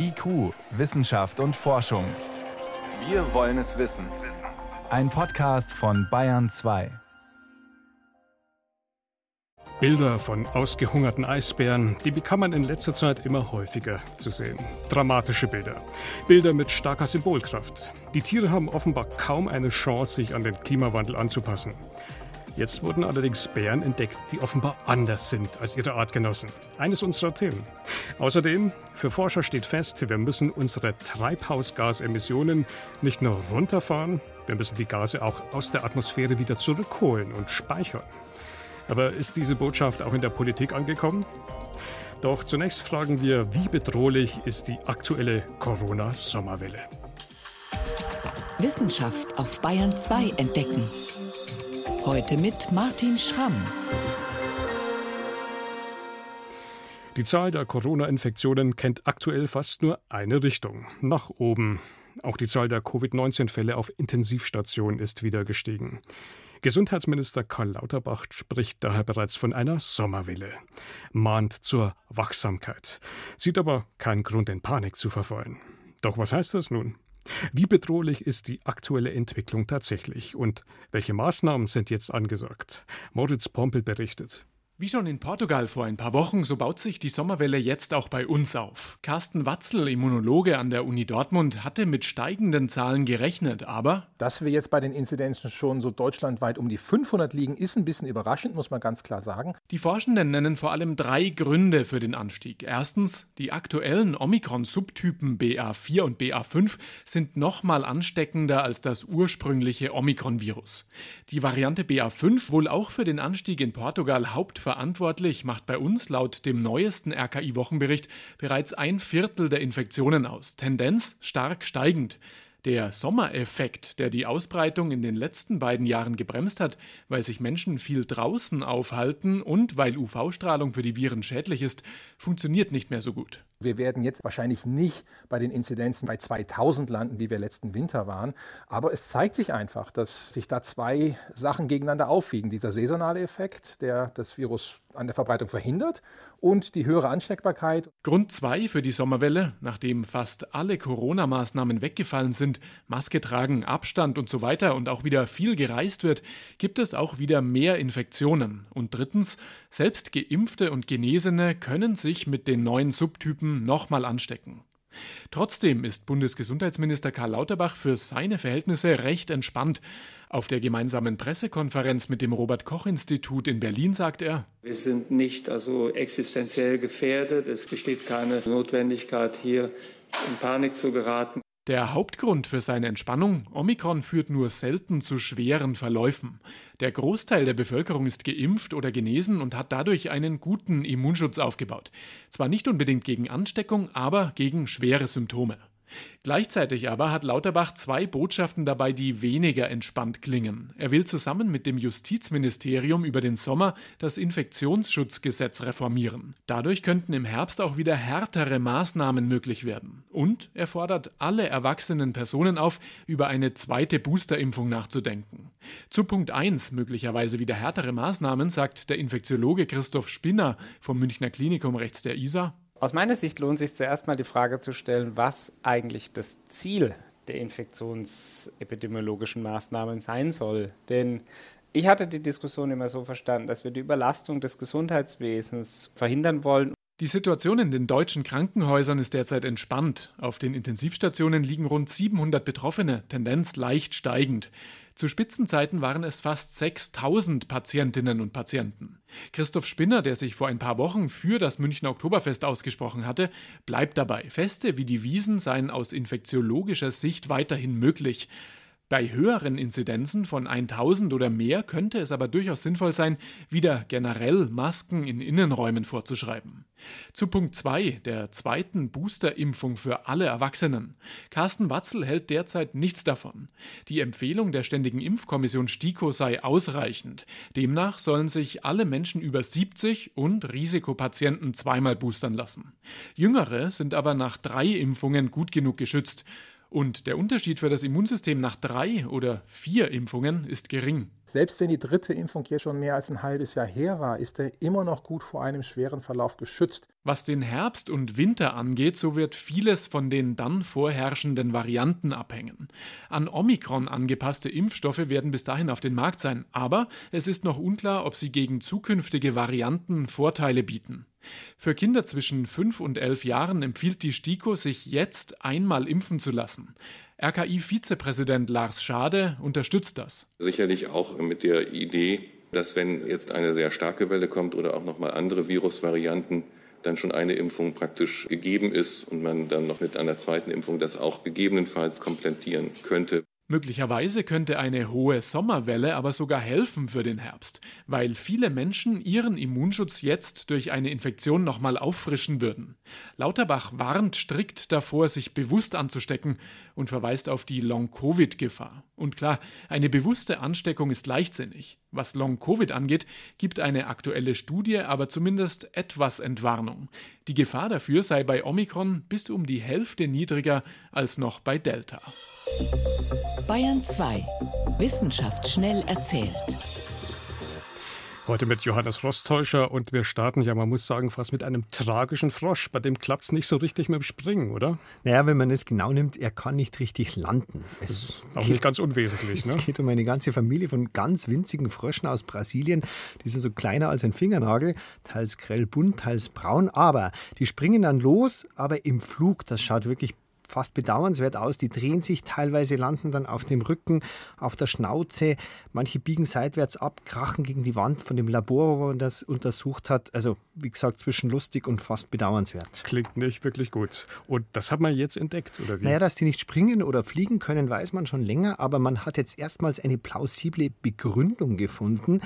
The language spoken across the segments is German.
IQ, Wissenschaft und Forschung. Wir wollen es wissen. Ein Podcast von Bayern 2. Bilder von ausgehungerten Eisbären, die bekam man in letzter Zeit immer häufiger zu sehen. Dramatische Bilder. Bilder mit starker Symbolkraft. Die Tiere haben offenbar kaum eine Chance, sich an den Klimawandel anzupassen. Jetzt wurden allerdings Bären entdeckt, die offenbar anders sind als ihre Artgenossen. Eines unserer Themen. Außerdem, für Forscher steht fest, wir müssen unsere Treibhausgasemissionen nicht nur runterfahren, wir müssen die Gase auch aus der Atmosphäre wieder zurückholen und speichern. Aber ist diese Botschaft auch in der Politik angekommen? Doch zunächst fragen wir, wie bedrohlich ist die aktuelle Corona-Sommerwelle? Wissenschaft auf Bayern 2 entdecken. Heute mit Martin Schramm. Die Zahl der Corona-Infektionen kennt aktuell fast nur eine Richtung, nach oben. Auch die Zahl der Covid-19-Fälle auf Intensivstationen ist wieder gestiegen. Gesundheitsminister Karl Lauterbach spricht daher bereits von einer Sommerwelle, mahnt zur Wachsamkeit, sieht aber keinen Grund in Panik zu verfallen. Doch was heißt das nun? Wie bedrohlich ist die aktuelle Entwicklung tatsächlich und welche Maßnahmen sind jetzt angesagt? Moritz Pompel berichtet. Wie schon in Portugal vor ein paar Wochen, so baut sich die Sommerwelle jetzt auch bei uns auf. Carsten Watzel, Immunologe an der Uni Dortmund, hatte mit steigenden Zahlen gerechnet, aber... Dass wir jetzt bei den Inzidenzen schon so deutschlandweit um die 500 liegen, ist ein bisschen überraschend, muss man ganz klar sagen. Die Forschenden nennen vor allem drei Gründe für den Anstieg. Erstens, die aktuellen Omikron-Subtypen BA4 und BA5 sind nochmal ansteckender als das ursprüngliche Omikron-Virus. Die Variante BA5 wohl auch für den Anstieg in Portugal Hauptverantwortlich verantwortlich macht bei uns laut dem neuesten RKI-Wochenbericht bereits ein Viertel der Infektionen aus. Tendenz stark steigend. Der Sommereffekt, der die Ausbreitung in den letzten beiden Jahren gebremst hat, weil sich Menschen viel draußen aufhalten und weil UV-Strahlung für die Viren schädlich ist, funktioniert nicht mehr so gut. Wir werden jetzt wahrscheinlich nicht bei den Inzidenzen bei 2000 landen, wie wir letzten Winter waren. Aber es zeigt sich einfach, dass sich da zwei Sachen gegeneinander aufwiegen. Dieser saisonale Effekt, der das Virus an der Verbreitung verhindert und die höhere Ansteckbarkeit. Grund zwei für die Sommerwelle, nachdem fast alle Corona-Maßnahmen weggefallen sind, Maske tragen, Abstand und so weiter und auch wieder viel gereist wird, gibt es auch wieder mehr Infektionen. Und drittens, selbst Geimpfte und Genesene können sich mit den neuen Subtypen Typen nochmal anstecken. Trotzdem ist Bundesgesundheitsminister Karl Lauterbach für seine Verhältnisse recht entspannt. Auf der gemeinsamen Pressekonferenz mit dem Robert Koch Institut in Berlin sagt er: Wir sind nicht also existenziell gefährdet. Es besteht keine Notwendigkeit, hier in Panik zu geraten. Der Hauptgrund für seine Entspannung, Omikron führt nur selten zu schweren Verläufen. Der Großteil der Bevölkerung ist geimpft oder genesen und hat dadurch einen guten Immunschutz aufgebaut. Zwar nicht unbedingt gegen Ansteckung, aber gegen schwere Symptome. Gleichzeitig aber hat Lauterbach zwei Botschaften dabei, die weniger entspannt klingen. Er will zusammen mit dem Justizministerium über den Sommer das Infektionsschutzgesetz reformieren. Dadurch könnten im Herbst auch wieder härtere Maßnahmen möglich werden. Und er fordert alle erwachsenen Personen auf, über eine zweite Boosterimpfung nachzudenken. Zu Punkt 1, möglicherweise wieder härtere Maßnahmen, sagt der Infektiologe Christoph Spinner vom Münchner Klinikum rechts der ISA. Aus meiner Sicht lohnt sich zuerst mal die Frage zu stellen, was eigentlich das Ziel der infektionsepidemiologischen Maßnahmen sein soll. Denn ich hatte die Diskussion immer so verstanden, dass wir die Überlastung des Gesundheitswesens verhindern wollen. Die Situation in den deutschen Krankenhäusern ist derzeit entspannt. Auf den Intensivstationen liegen rund 700 Betroffene, Tendenz leicht steigend. Zu Spitzenzeiten waren es fast 6000 Patientinnen und Patienten. Christoph Spinner, der sich vor ein paar Wochen für das Münchner Oktoberfest ausgesprochen hatte, bleibt dabei. Feste wie die Wiesen seien aus infektiologischer Sicht weiterhin möglich. Bei höheren Inzidenzen von 1000 oder mehr könnte es aber durchaus sinnvoll sein, wieder generell Masken in Innenräumen vorzuschreiben. Zu Punkt 2, der zweiten Boosterimpfung für alle Erwachsenen. Carsten Watzel hält derzeit nichts davon. Die Empfehlung der Ständigen Impfkommission STIKO sei ausreichend. Demnach sollen sich alle Menschen über 70 und Risikopatienten zweimal boostern lassen. Jüngere sind aber nach drei Impfungen gut genug geschützt. Und der Unterschied für das Immunsystem nach drei oder vier Impfungen ist gering. Selbst wenn die dritte Impfung hier schon mehr als ein halbes Jahr her war, ist er immer noch gut vor einem schweren Verlauf geschützt. Was den Herbst und Winter angeht, so wird vieles von den dann vorherrschenden Varianten abhängen. An Omikron angepasste Impfstoffe werden bis dahin auf den Markt sein, aber es ist noch unklar, ob sie gegen zukünftige Varianten Vorteile bieten. Für Kinder zwischen 5 und 11 Jahren empfiehlt die STIKO, sich jetzt einmal impfen zu lassen. RKI-Vizepräsident Lars Schade unterstützt das. Sicherlich auch mit der Idee, dass wenn jetzt eine sehr starke Welle kommt oder auch nochmal andere Virusvarianten, dann schon eine Impfung praktisch gegeben ist und man dann noch mit einer zweiten Impfung das auch gegebenenfalls komplettieren könnte. Möglicherweise könnte eine hohe Sommerwelle aber sogar helfen für den Herbst, weil viele Menschen ihren Immunschutz jetzt durch eine Infektion nochmal auffrischen würden. Lauterbach warnt strikt davor, sich bewusst anzustecken und verweist auf die Long-Covid-Gefahr. Und klar, eine bewusste Ansteckung ist leichtsinnig. Was Long-Covid angeht, gibt eine aktuelle Studie aber zumindest etwas Entwarnung. Die Gefahr dafür sei bei Omikron bis um die Hälfte niedriger als noch bei Delta. Bayern 2. Wissenschaft schnell erzählt. Heute mit Johannes Rostäuscher und wir starten ja, man muss sagen, fast mit einem tragischen Frosch. Bei dem klappt es nicht so richtig mit dem Springen, oder? Naja, wenn man es genau nimmt, er kann nicht richtig landen. Es auch geht, nicht ganz unwesentlich. Ne? Es geht um eine ganze Familie von ganz winzigen Fröschen aus Brasilien. Die sind so kleiner als ein Fingernagel, teils grellbunt, teils braun. Aber die springen dann los, aber im Flug, das schaut wirklich fast bedauernswert aus. Die drehen sich teilweise, landen dann auf dem Rücken, auf der Schnauze. Manche biegen seitwärts ab, krachen gegen die Wand von dem Labor, wo man das untersucht hat. Also, wie gesagt, zwischen lustig und fast bedauernswert. Klingt nicht wirklich gut. Und das hat man jetzt entdeckt, oder wie? Naja, dass die nicht springen oder fliegen können, weiß man schon länger. Aber man hat jetzt erstmals eine plausible Begründung gefunden.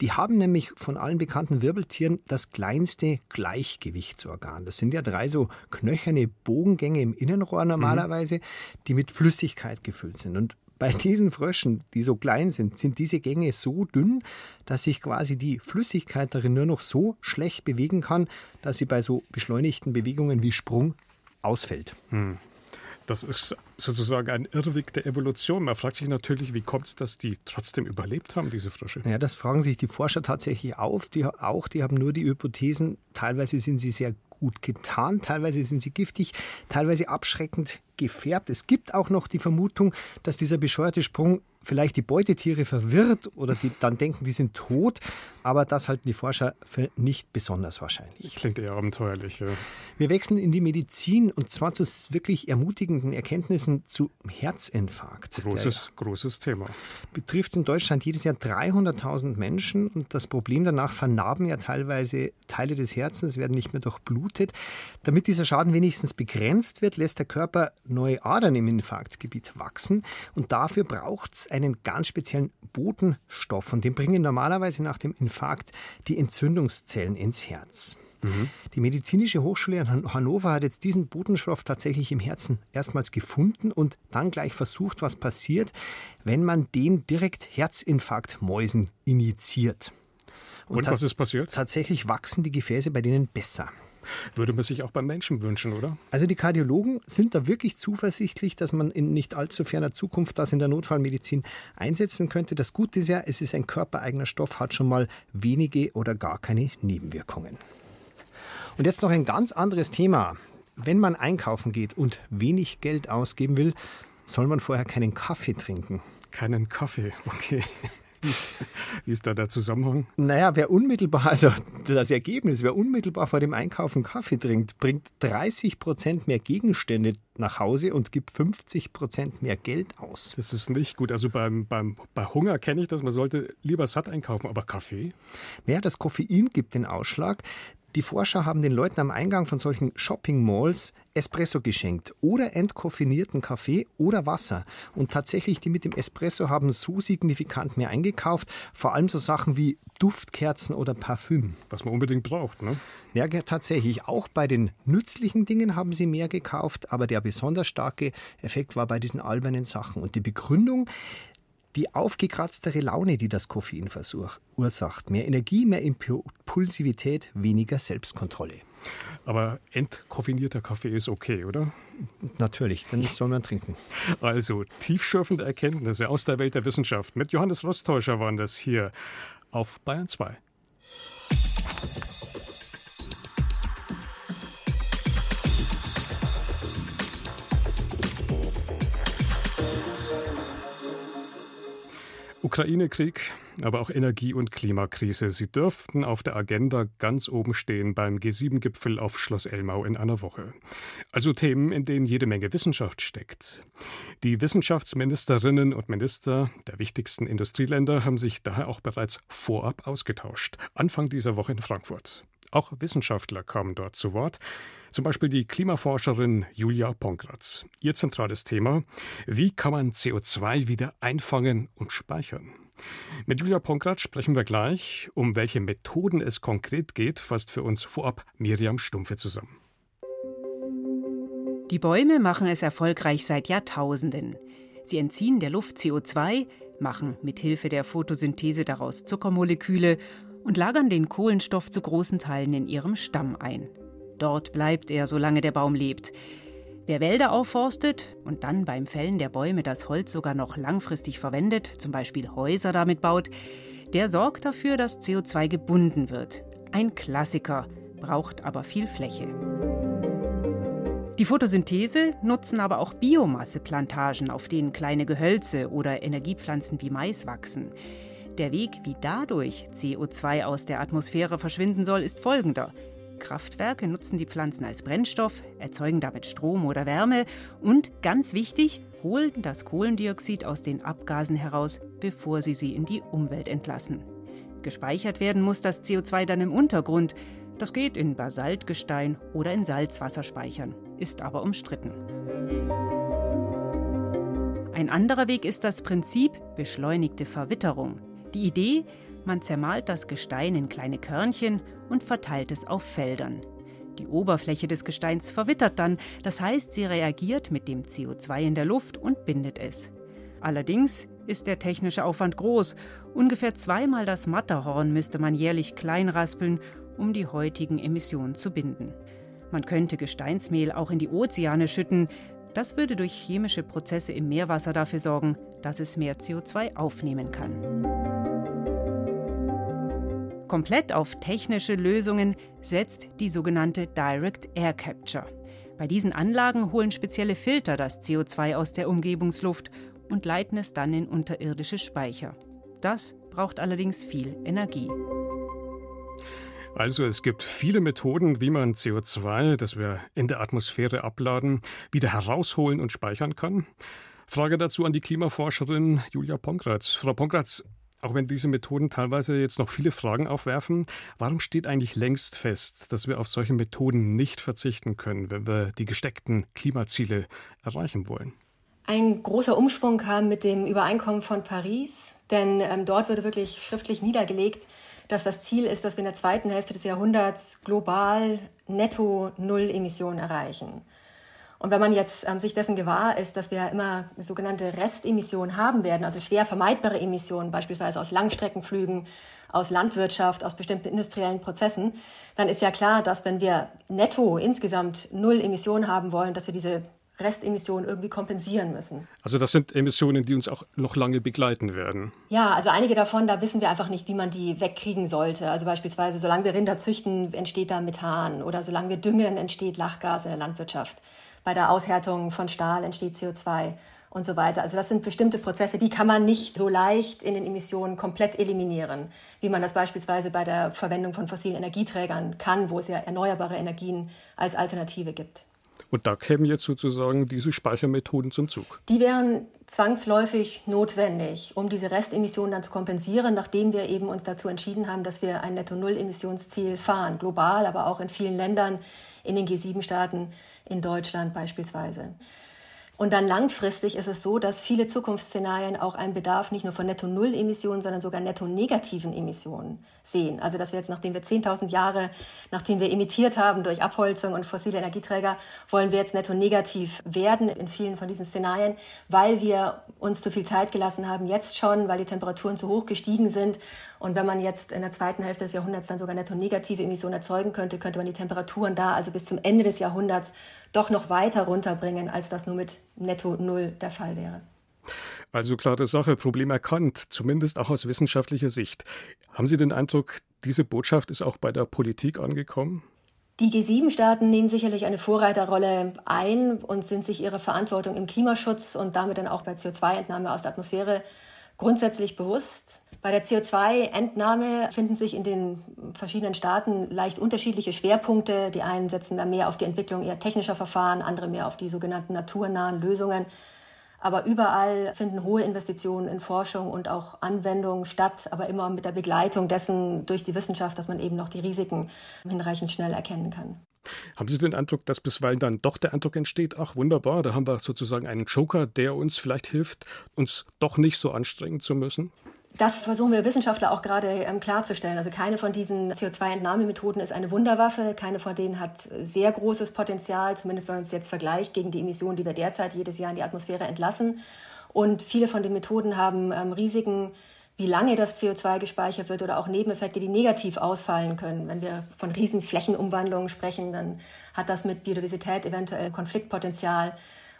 Die haben nämlich von allen bekannten Wirbeltieren das kleinste Gleichgewichtsorgan. Das sind ja drei so knöcherne Bogengänge im Innenrohr normalerweise, mhm. die mit Flüssigkeit gefüllt sind. Und bei diesen Fröschen, die so klein sind, sind diese Gänge so dünn, dass sich quasi die Flüssigkeit darin nur noch so schlecht bewegen kann, dass sie bei so beschleunigten Bewegungen wie Sprung ausfällt. Hm. Das ist sozusagen ein Irrweg der Evolution. Man fragt sich natürlich, wie kommt es, dass die trotzdem überlebt haben, diese Frösche? Ja, das fragen sich die Forscher tatsächlich auf. Die, auch, die haben nur die Hypothesen, teilweise sind sie sehr gut getan, teilweise sind sie giftig, teilweise abschreckend gefärbt. Es gibt auch noch die Vermutung, dass dieser bescheuerte Sprung vielleicht die Beutetiere verwirrt oder die dann denken, die sind tot, aber das halten die Forscher für nicht besonders wahrscheinlich. Klingt eher abenteuerlich. Ja. Wir wechseln in die Medizin und zwar zu wirklich ermutigenden Erkenntnissen zu Herzinfarkt. Großes, großes Thema. Betrifft in Deutschland jedes Jahr 300.000 Menschen und das Problem danach vernarben ja teilweise Teile des Herzens, werden nicht mehr durchblutet. Damit dieser Schaden wenigstens begrenzt wird, lässt der Körper neue Adern im Infarktgebiet wachsen und dafür braucht es einen ganz speziellen Botenstoff und den bringen normalerweise nach dem Infarkt die Entzündungszellen ins Herz. Mhm. Die Medizinische Hochschule in Hannover hat jetzt diesen Botenstoff tatsächlich im Herzen erstmals gefunden und dann gleich versucht, was passiert, wenn man den direkt Herzinfarktmäusen injiziert. Und, und was ist passiert? Tatsächlich wachsen die Gefäße bei denen besser. Würde man sich auch beim Menschen wünschen, oder? Also die Kardiologen sind da wirklich zuversichtlich, dass man in nicht allzu ferner Zukunft das in der Notfallmedizin einsetzen könnte. Das Gute ist ja, es ist ein körpereigener Stoff, hat schon mal wenige oder gar keine Nebenwirkungen. Und jetzt noch ein ganz anderes Thema. Wenn man einkaufen geht und wenig Geld ausgeben will, soll man vorher keinen Kaffee trinken. Keinen Kaffee, okay. Wie ist, da der Zusammenhang? Naja, wer unmittelbar, also das Ergebnis, wer unmittelbar vor dem Einkaufen Kaffee trinkt, bringt 30 Prozent mehr Gegenstände nach Hause und gibt 50 Prozent mehr Geld aus. Das ist nicht gut. Also beim, beim, bei Hunger kenne ich das, man sollte lieber satt einkaufen, aber Kaffee? Naja, das Koffein gibt den Ausschlag. Die Forscher haben den Leuten am Eingang von solchen Shopping-Malls Espresso geschenkt oder entkoffinierten Kaffee oder Wasser. Und tatsächlich, die mit dem Espresso haben so signifikant mehr eingekauft. Vor allem so Sachen wie Duftkerzen oder Parfüm. Was man unbedingt braucht, ne? Ja, tatsächlich. Auch bei den nützlichen Dingen haben sie mehr gekauft. Aber der besonders starke Effekt war bei diesen albernen Sachen. Und die Begründung, die aufgekratztere Laune, die das Koffein verursacht. Mehr Energie, mehr Impulsivität, weniger Selbstkontrolle. Aber entkoffinierter Kaffee ist okay, oder? Natürlich, den soll man trinken. Also, tiefschürfende Erkenntnisse aus der Welt der Wissenschaft. Mit Johannes Rostäuscher waren das hier auf Bayern 2. Ukraine-Krieg, aber auch Energie- und Klimakrise. Sie dürften auf der Agenda ganz oben stehen beim G7-Gipfel auf Schloss Elmau in einer Woche. Also Themen, in denen jede Menge Wissenschaft steckt. Die Wissenschaftsministerinnen und Minister der wichtigsten Industrieländer haben sich daher auch bereits vorab ausgetauscht. Anfang dieser Woche in Frankfurt. Auch Wissenschaftler kamen dort zu Wort. Zum Beispiel die Klimaforscherin Julia Pongratz. Ihr zentrales Thema, wie kann man CO2 wieder einfangen und speichern? Mit Julia Pongratz sprechen wir gleich. Um welche Methoden es konkret geht, fasst für uns vorab Miriam Stumpfe zusammen. Die Bäume machen es erfolgreich seit Jahrtausenden. Sie entziehen der Luft CO2, machen mit Hilfe der Photosynthese daraus Zuckermoleküle und lagern den Kohlenstoff zu großen Teilen in ihrem Stamm ein. Dort bleibt er, solange der Baum lebt. Wer Wälder aufforstet und dann beim Fällen der Bäume das Holz sogar noch langfristig verwendet, zum Beispiel Häuser damit baut, der sorgt dafür, dass CO2 gebunden wird. Ein Klassiker, braucht aber viel Fläche. Die Photosynthese nutzen aber auch Biomasseplantagen, auf denen kleine Gehölze oder Energiepflanzen wie Mais wachsen. Der Weg, wie dadurch CO2 aus der Atmosphäre verschwinden soll, ist folgender. Kraftwerke nutzen die Pflanzen als Brennstoff, erzeugen damit Strom oder Wärme und, ganz wichtig, holen das Kohlendioxid aus den Abgasen heraus, bevor sie sie in die Umwelt entlassen. Gespeichert werden muss das CO2 dann im Untergrund. Das geht in Basaltgestein oder in Salzwasserspeichern, ist aber umstritten. Ein anderer Weg ist das Prinzip beschleunigte Verwitterung. Die Idee, man zermahlt das Gestein in kleine Körnchen und verteilt es auf Feldern. Die Oberfläche des Gesteins verwittert dann, das heißt, sie reagiert mit dem CO2 in der Luft und bindet es. Allerdings ist der technische Aufwand groß. Ungefähr zweimal das Matterhorn müsste man jährlich kleinraspeln, um die heutigen Emissionen zu binden. Man könnte Gesteinsmehl auch in die Ozeane schütten. Das würde durch chemische Prozesse im Meerwasser dafür sorgen, dass es mehr CO2 aufnehmen kann. Komplett auf technische Lösungen setzt die sogenannte Direct Air Capture. Bei diesen Anlagen holen spezielle Filter das CO2 aus der Umgebungsluft und leiten es dann in unterirdische Speicher. Das braucht allerdings viel Energie. Also es gibt viele Methoden, wie man CO2, das wir in der Atmosphäre abladen, wieder herausholen und speichern kann. Frage dazu an die Klimaforscherin Julia Pongratz. Frau Pongratz, auch wenn diese Methoden teilweise jetzt noch viele Fragen aufwerfen, warum steht eigentlich längst fest, dass wir auf solche Methoden nicht verzichten können, wenn wir die gesteckten Klimaziele erreichen wollen? Ein großer Umschwung kam mit dem Übereinkommen von Paris, denn ähm, dort wurde wirklich schriftlich niedergelegt, dass das Ziel ist, dass wir in der zweiten Hälfte des Jahrhunderts global netto Null Emissionen erreichen. Und wenn man jetzt ähm, sich dessen gewahr ist, dass wir immer sogenannte Restemissionen haben werden, also schwer vermeidbare Emissionen, beispielsweise aus Langstreckenflügen, aus Landwirtschaft, aus bestimmten industriellen Prozessen, dann ist ja klar, dass wenn wir netto insgesamt null Emissionen haben wollen, dass wir diese Restemissionen irgendwie kompensieren müssen. Also das sind Emissionen, die uns auch noch lange begleiten werden. Ja, also einige davon, da wissen wir einfach nicht, wie man die wegkriegen sollte. Also beispielsweise, solange wir Rinder züchten, entsteht da Methan oder solange wir düngen, entsteht Lachgas in der Landwirtschaft bei der Aushärtung von Stahl entsteht CO2 und so weiter. Also das sind bestimmte Prozesse, die kann man nicht so leicht in den Emissionen komplett eliminieren, wie man das beispielsweise bei der Verwendung von fossilen Energieträgern kann, wo es ja erneuerbare Energien als Alternative gibt. Und da kämen jetzt sozusagen diese Speichermethoden zum Zug. Die wären zwangsläufig notwendig, um diese Restemissionen dann zu kompensieren, nachdem wir eben uns dazu entschieden haben, dass wir ein Netto-Null-Emissionsziel fahren, global, aber auch in vielen Ländern, in den G7-Staaten, in Deutschland beispielsweise. Und dann langfristig ist es so, dass viele Zukunftsszenarien auch einen Bedarf nicht nur von Netto-Null-Emissionen, sondern sogar netto-negativen Emissionen sehen. Also dass wir jetzt, nachdem wir 10.000 Jahre, nachdem wir emittiert haben durch Abholzung und fossile Energieträger, wollen wir jetzt netto-negativ werden in vielen von diesen Szenarien, weil wir uns zu viel Zeit gelassen haben, jetzt schon, weil die Temperaturen zu hoch gestiegen sind. Und wenn man jetzt in der zweiten Hälfte des Jahrhunderts dann sogar netto-negative Emissionen erzeugen könnte, könnte man die Temperaturen da also bis zum Ende des Jahrhunderts doch noch weiter runterbringen, als das nur mit netto Null der Fall wäre. Also klare Sache, Problem erkannt, zumindest auch aus wissenschaftlicher Sicht. Haben Sie den Eindruck, diese Botschaft ist auch bei der Politik angekommen? Die G7-Staaten nehmen sicherlich eine Vorreiterrolle ein und sind sich ihrer Verantwortung im Klimaschutz und damit dann auch bei CO2-Entnahme aus der Atmosphäre grundsätzlich bewusst. Bei der CO2-Entnahme finden sich in den verschiedenen Staaten leicht unterschiedliche Schwerpunkte. Die einen setzen da mehr auf die Entwicklung eher technischer Verfahren, andere mehr auf die sogenannten naturnahen Lösungen. Aber überall finden hohe Investitionen in Forschung und auch Anwendung statt, aber immer mit der Begleitung dessen durch die Wissenschaft, dass man eben noch die Risiken hinreichend schnell erkennen kann. Haben Sie den Eindruck, dass bisweilen dann doch der Eindruck entsteht, ach wunderbar, da haben wir sozusagen einen Joker, der uns vielleicht hilft, uns doch nicht so anstrengen zu müssen? Das versuchen wir Wissenschaftler auch gerade ähm, klarzustellen. Also keine von diesen CO2-Entnahmemethoden ist eine Wunderwaffe. Keine von denen hat sehr großes Potenzial, zumindest wenn man es jetzt vergleicht gegen die Emissionen, die wir derzeit jedes Jahr in die Atmosphäre entlassen. Und viele von den Methoden haben ähm, Risiken, wie lange das CO2 gespeichert wird oder auch Nebeneffekte, die negativ ausfallen können. Wenn wir von Riesenflächenumwandlungen sprechen, dann hat das mit Biodiversität eventuell Konfliktpotenzial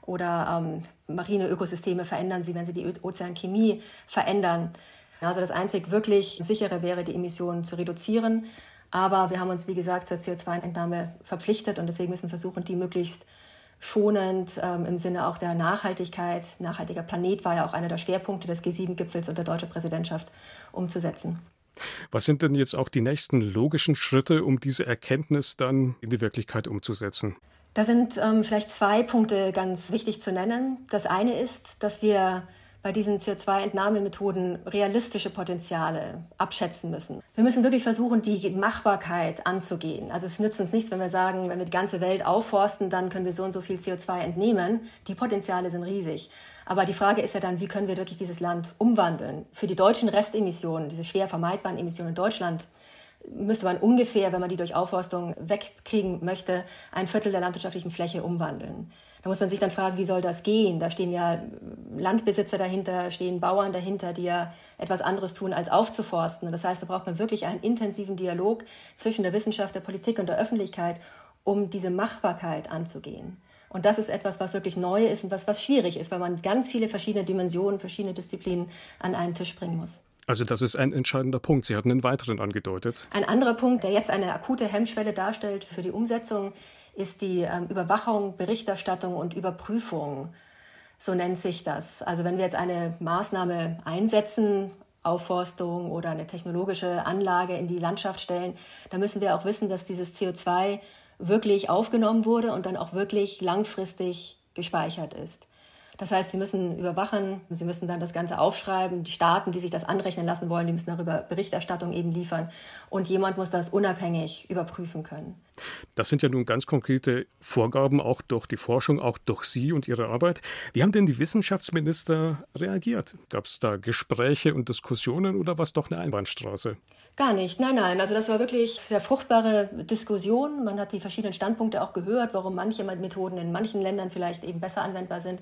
oder ähm, marine Ökosysteme verändern sie, wenn sie die Ozeanchemie verändern. Also das einzig wirklich sichere wäre, die Emissionen zu reduzieren. Aber wir haben uns, wie gesagt, zur CO2-Entnahme verpflichtet und deswegen müssen wir versuchen, die möglichst schonend ähm, im Sinne auch der Nachhaltigkeit, nachhaltiger Planet war ja auch einer der Schwerpunkte des G7-Gipfels und der deutschen Präsidentschaft umzusetzen. Was sind denn jetzt auch die nächsten logischen Schritte, um diese Erkenntnis dann in die Wirklichkeit umzusetzen? Da sind ähm, vielleicht zwei Punkte ganz wichtig zu nennen. Das eine ist, dass wir bei diesen CO2-Entnahmemethoden realistische Potenziale abschätzen müssen. Wir müssen wirklich versuchen, die Machbarkeit anzugehen. Also es nützt uns nichts, wenn wir sagen, wenn wir die ganze Welt aufforsten, dann können wir so und so viel CO2 entnehmen. Die Potenziale sind riesig. Aber die Frage ist ja dann, wie können wir wirklich dieses Land umwandeln? Für die deutschen Restemissionen, diese schwer vermeidbaren Emissionen in Deutschland, müsste man ungefähr, wenn man die durch Aufforstung wegkriegen möchte, ein Viertel der landwirtschaftlichen Fläche umwandeln. Da muss man sich dann fragen, wie soll das gehen? Da stehen ja Landbesitzer dahinter, stehen Bauern dahinter, die ja etwas anderes tun, als aufzuforsten. Das heißt, da braucht man wirklich einen intensiven Dialog zwischen der Wissenschaft, der Politik und der Öffentlichkeit, um diese Machbarkeit anzugehen. Und das ist etwas, was wirklich neu ist und was, was schwierig ist, weil man ganz viele verschiedene Dimensionen, verschiedene Disziplinen an einen Tisch bringen muss. Also das ist ein entscheidender Punkt. Sie hatten einen weiteren angedeutet. Ein anderer Punkt, der jetzt eine akute Hemmschwelle darstellt für die Umsetzung, ist die ähm, Überwachung, Berichterstattung und Überprüfung. So nennt sich das. Also wenn wir jetzt eine Maßnahme einsetzen, Aufforstung oder eine technologische Anlage in die Landschaft stellen, dann müssen wir auch wissen, dass dieses CO2 wirklich aufgenommen wurde und dann auch wirklich langfristig gespeichert ist. Das heißt, sie müssen überwachen, sie müssen dann das Ganze aufschreiben. Die Staaten, die sich das anrechnen lassen wollen, die müssen darüber Berichterstattung eben liefern. Und jemand muss das unabhängig überprüfen können. Das sind ja nun ganz konkrete Vorgaben, auch durch die Forschung, auch durch Sie und Ihre Arbeit. Wie haben denn die Wissenschaftsminister reagiert? Gab es da Gespräche und Diskussionen oder war es doch eine Einbahnstraße? Gar nicht, nein, nein. Also das war wirklich sehr fruchtbare Diskussion. Man hat die verschiedenen Standpunkte auch gehört, warum manche Methoden in manchen Ländern vielleicht eben besser anwendbar sind.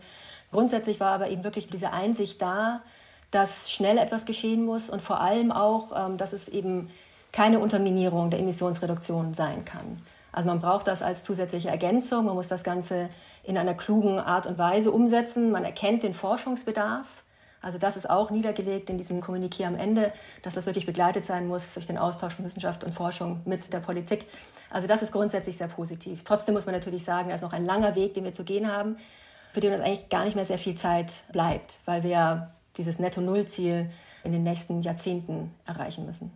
Grundsätzlich war aber eben wirklich diese Einsicht da, dass schnell etwas geschehen muss und vor allem auch, ähm, dass es eben keine Unterminierung der Emissionsreduktion sein kann. Also man braucht das als zusätzliche Ergänzung, man muss das Ganze in einer klugen Art und Weise umsetzen. Man erkennt den Forschungsbedarf. Also das ist auch niedergelegt in diesem Kommuniqué am Ende, dass das wirklich begleitet sein muss durch den Austausch von Wissenschaft und Forschung mit der Politik. Also das ist grundsätzlich sehr positiv. Trotzdem muss man natürlich sagen, da ist noch ein langer Weg, den wir zu gehen haben für den uns eigentlich gar nicht mehr sehr viel Zeit bleibt, weil wir dieses Netto-Null-Ziel in den nächsten Jahrzehnten erreichen müssen.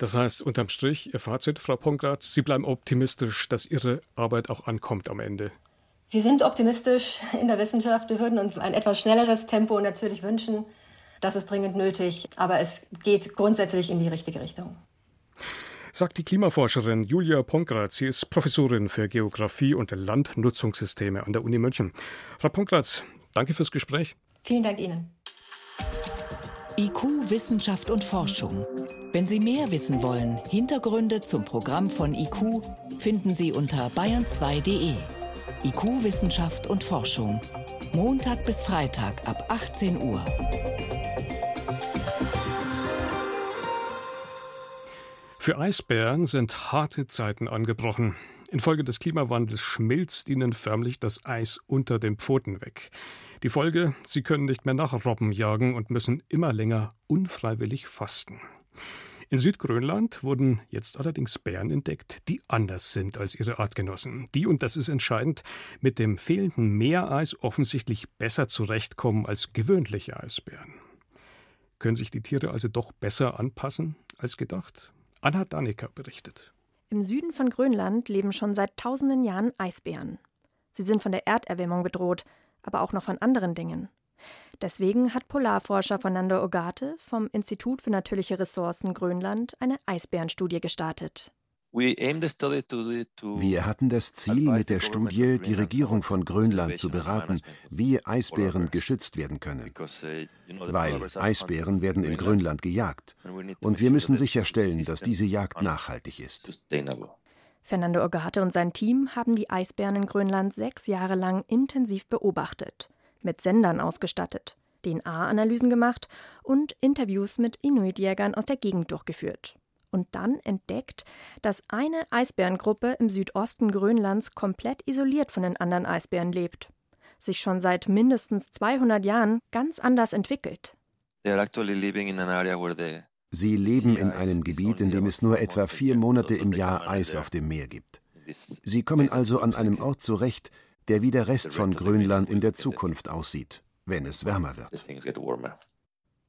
Das heißt, unterm Strich, Ihr Fazit, Frau Pongratz, Sie bleiben optimistisch, dass Ihre Arbeit auch ankommt am Ende. Wir sind optimistisch in der Wissenschaft. Wir würden uns ein etwas schnelleres Tempo natürlich wünschen. Das ist dringend nötig, aber es geht grundsätzlich in die richtige Richtung. Sagt die Klimaforscherin Julia Ponkratz. Sie ist Professorin für Geografie und Landnutzungssysteme an der Uni München. Frau Ponkratz, danke fürs Gespräch. Vielen Dank Ihnen. IQ, Wissenschaft und Forschung. Wenn Sie mehr wissen wollen, Hintergründe zum Programm von IQ finden Sie unter bayern2.de. IQ, Wissenschaft und Forschung. Montag bis Freitag ab 18 Uhr. Für Eisbären sind harte Zeiten angebrochen. Infolge des Klimawandels schmilzt ihnen förmlich das Eis unter den Pfoten weg. Die Folge, sie können nicht mehr nach Robben jagen und müssen immer länger unfreiwillig fasten. In Südgrönland wurden jetzt allerdings Bären entdeckt, die anders sind als ihre Artgenossen. Die, und das ist entscheidend, mit dem fehlenden Meereis offensichtlich besser zurechtkommen als gewöhnliche Eisbären. Können sich die Tiere also doch besser anpassen als gedacht? Anna Daneker berichtet. Im Süden von Grönland leben schon seit tausenden Jahren Eisbären. Sie sind von der Erderwärmung bedroht, aber auch noch von anderen Dingen. Deswegen hat Polarforscher Fernando Ogate vom Institut für natürliche Ressourcen Grönland eine Eisbärenstudie gestartet. Wir hatten das Ziel, mit der Studie die Regierung von Grönland zu beraten, wie Eisbären geschützt werden können. Weil Eisbären werden in Grönland gejagt. Und wir müssen sicherstellen, dass diese Jagd nachhaltig ist. Fernando Ogate und sein Team haben die Eisbären in Grönland sechs Jahre lang intensiv beobachtet, mit Sendern ausgestattet, DNA-Analysen gemacht und Interviews mit Inuit-Jägern aus der Gegend durchgeführt und dann entdeckt, dass eine Eisbärengruppe im Südosten Grönlands komplett isoliert von den anderen Eisbären lebt, sich schon seit mindestens 200 Jahren ganz anders entwickelt. Sie leben in einem Gebiet, in dem es nur etwa vier Monate im Jahr Eis auf dem Meer gibt. Sie kommen also an einem Ort zurecht, der wie der Rest von Grönland in der Zukunft aussieht, wenn es wärmer wird.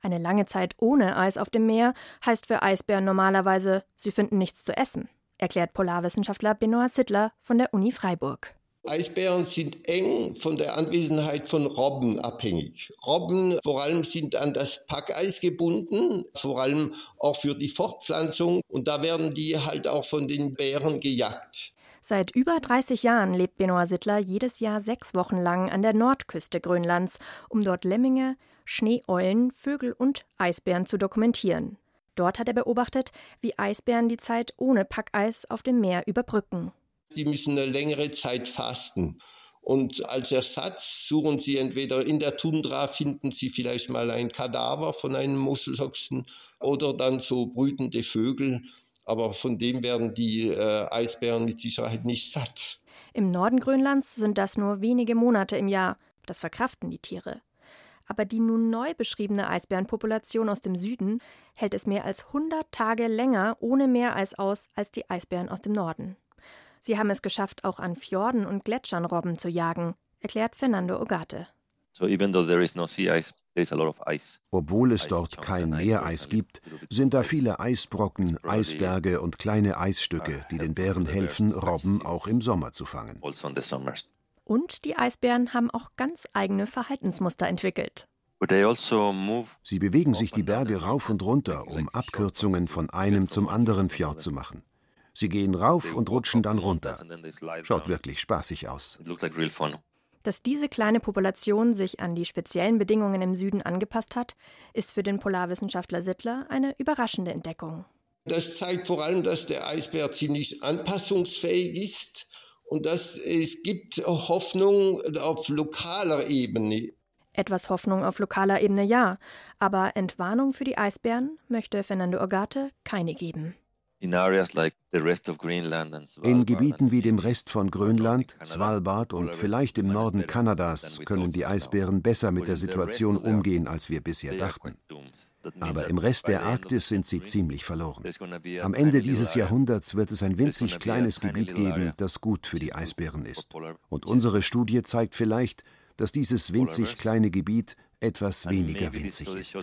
Eine lange Zeit ohne Eis auf dem Meer heißt für Eisbären normalerweise, sie finden nichts zu essen, erklärt Polarwissenschaftler Benoit Sittler von der Uni Freiburg. Eisbären sind eng von der Anwesenheit von Robben abhängig. Robben vor allem sind an das Packeis gebunden, vor allem auch für die Fortpflanzung und da werden die halt auch von den Bären gejagt. Seit über 30 Jahren lebt Benoit Sittler jedes Jahr sechs Wochen lang an der Nordküste Grönlands, um dort Lemminge, Schneeeulen, Vögel und Eisbären zu dokumentieren. Dort hat er beobachtet, wie Eisbären die Zeit ohne Packeis auf dem Meer überbrücken. Sie müssen eine längere Zeit fasten. Und als Ersatz suchen Sie entweder in der Tundra, finden Sie vielleicht mal ein Kadaver von einem Muschelochsen oder dann so brütende Vögel. Aber von dem werden die äh, Eisbären mit Sicherheit nicht satt. Im Norden Grönlands sind das nur wenige Monate im Jahr. Das verkraften die Tiere aber die nun neu beschriebene Eisbärenpopulation aus dem Süden hält es mehr als 100 Tage länger ohne Meereis aus als die Eisbären aus dem Norden. Sie haben es geschafft, auch an Fjorden und Gletschern Robben zu jagen, erklärt Fernando Ogate. Obwohl es dort kein Meereis gibt, sind da viele Eisbrocken, Eisberge und kleine Eisstücke, die den Bären helfen, Robben auch im Sommer zu fangen. Also und die Eisbären haben auch ganz eigene Verhaltensmuster entwickelt. Also Sie bewegen sich die Berge rauf und runter, um Abkürzungen von einem zum anderen Fjord zu machen. Sie gehen rauf und rutschen dann runter. Schaut wirklich spaßig aus. Dass diese kleine Population sich an die speziellen Bedingungen im Süden angepasst hat, ist für den Polarwissenschaftler Sittler eine überraschende Entdeckung. Das zeigt vor allem, dass der Eisbär ziemlich anpassungsfähig ist und dass es gibt Hoffnung auf lokaler Ebene. Etwas Hoffnung auf lokaler Ebene ja, aber Entwarnung für die Eisbären möchte Fernando Ogate keine geben. In Gebieten wie dem Rest von Grönland, Svalbard und vielleicht im Norden Kanadas können die Eisbären besser mit der Situation umgehen, als wir bisher dachten. Aber im Rest der Arktis sind sie ziemlich verloren. Am Ende dieses Jahrhunderts wird es ein winzig kleines Gebiet geben, das gut für die Eisbären ist. Und unsere Studie zeigt vielleicht, dass dieses winzig kleine Gebiet etwas weniger winzig ist.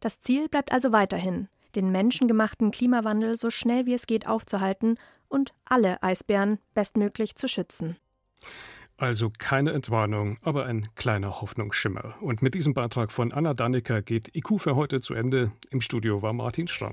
Das Ziel bleibt also weiterhin, den menschengemachten Klimawandel so schnell wie es geht aufzuhalten und alle Eisbären bestmöglich zu schützen. Also keine Entwarnung, aber ein kleiner Hoffnungsschimmer. Und mit diesem Beitrag von Anna Dannecker geht IQ für heute zu Ende. Im Studio war Martin Stramm.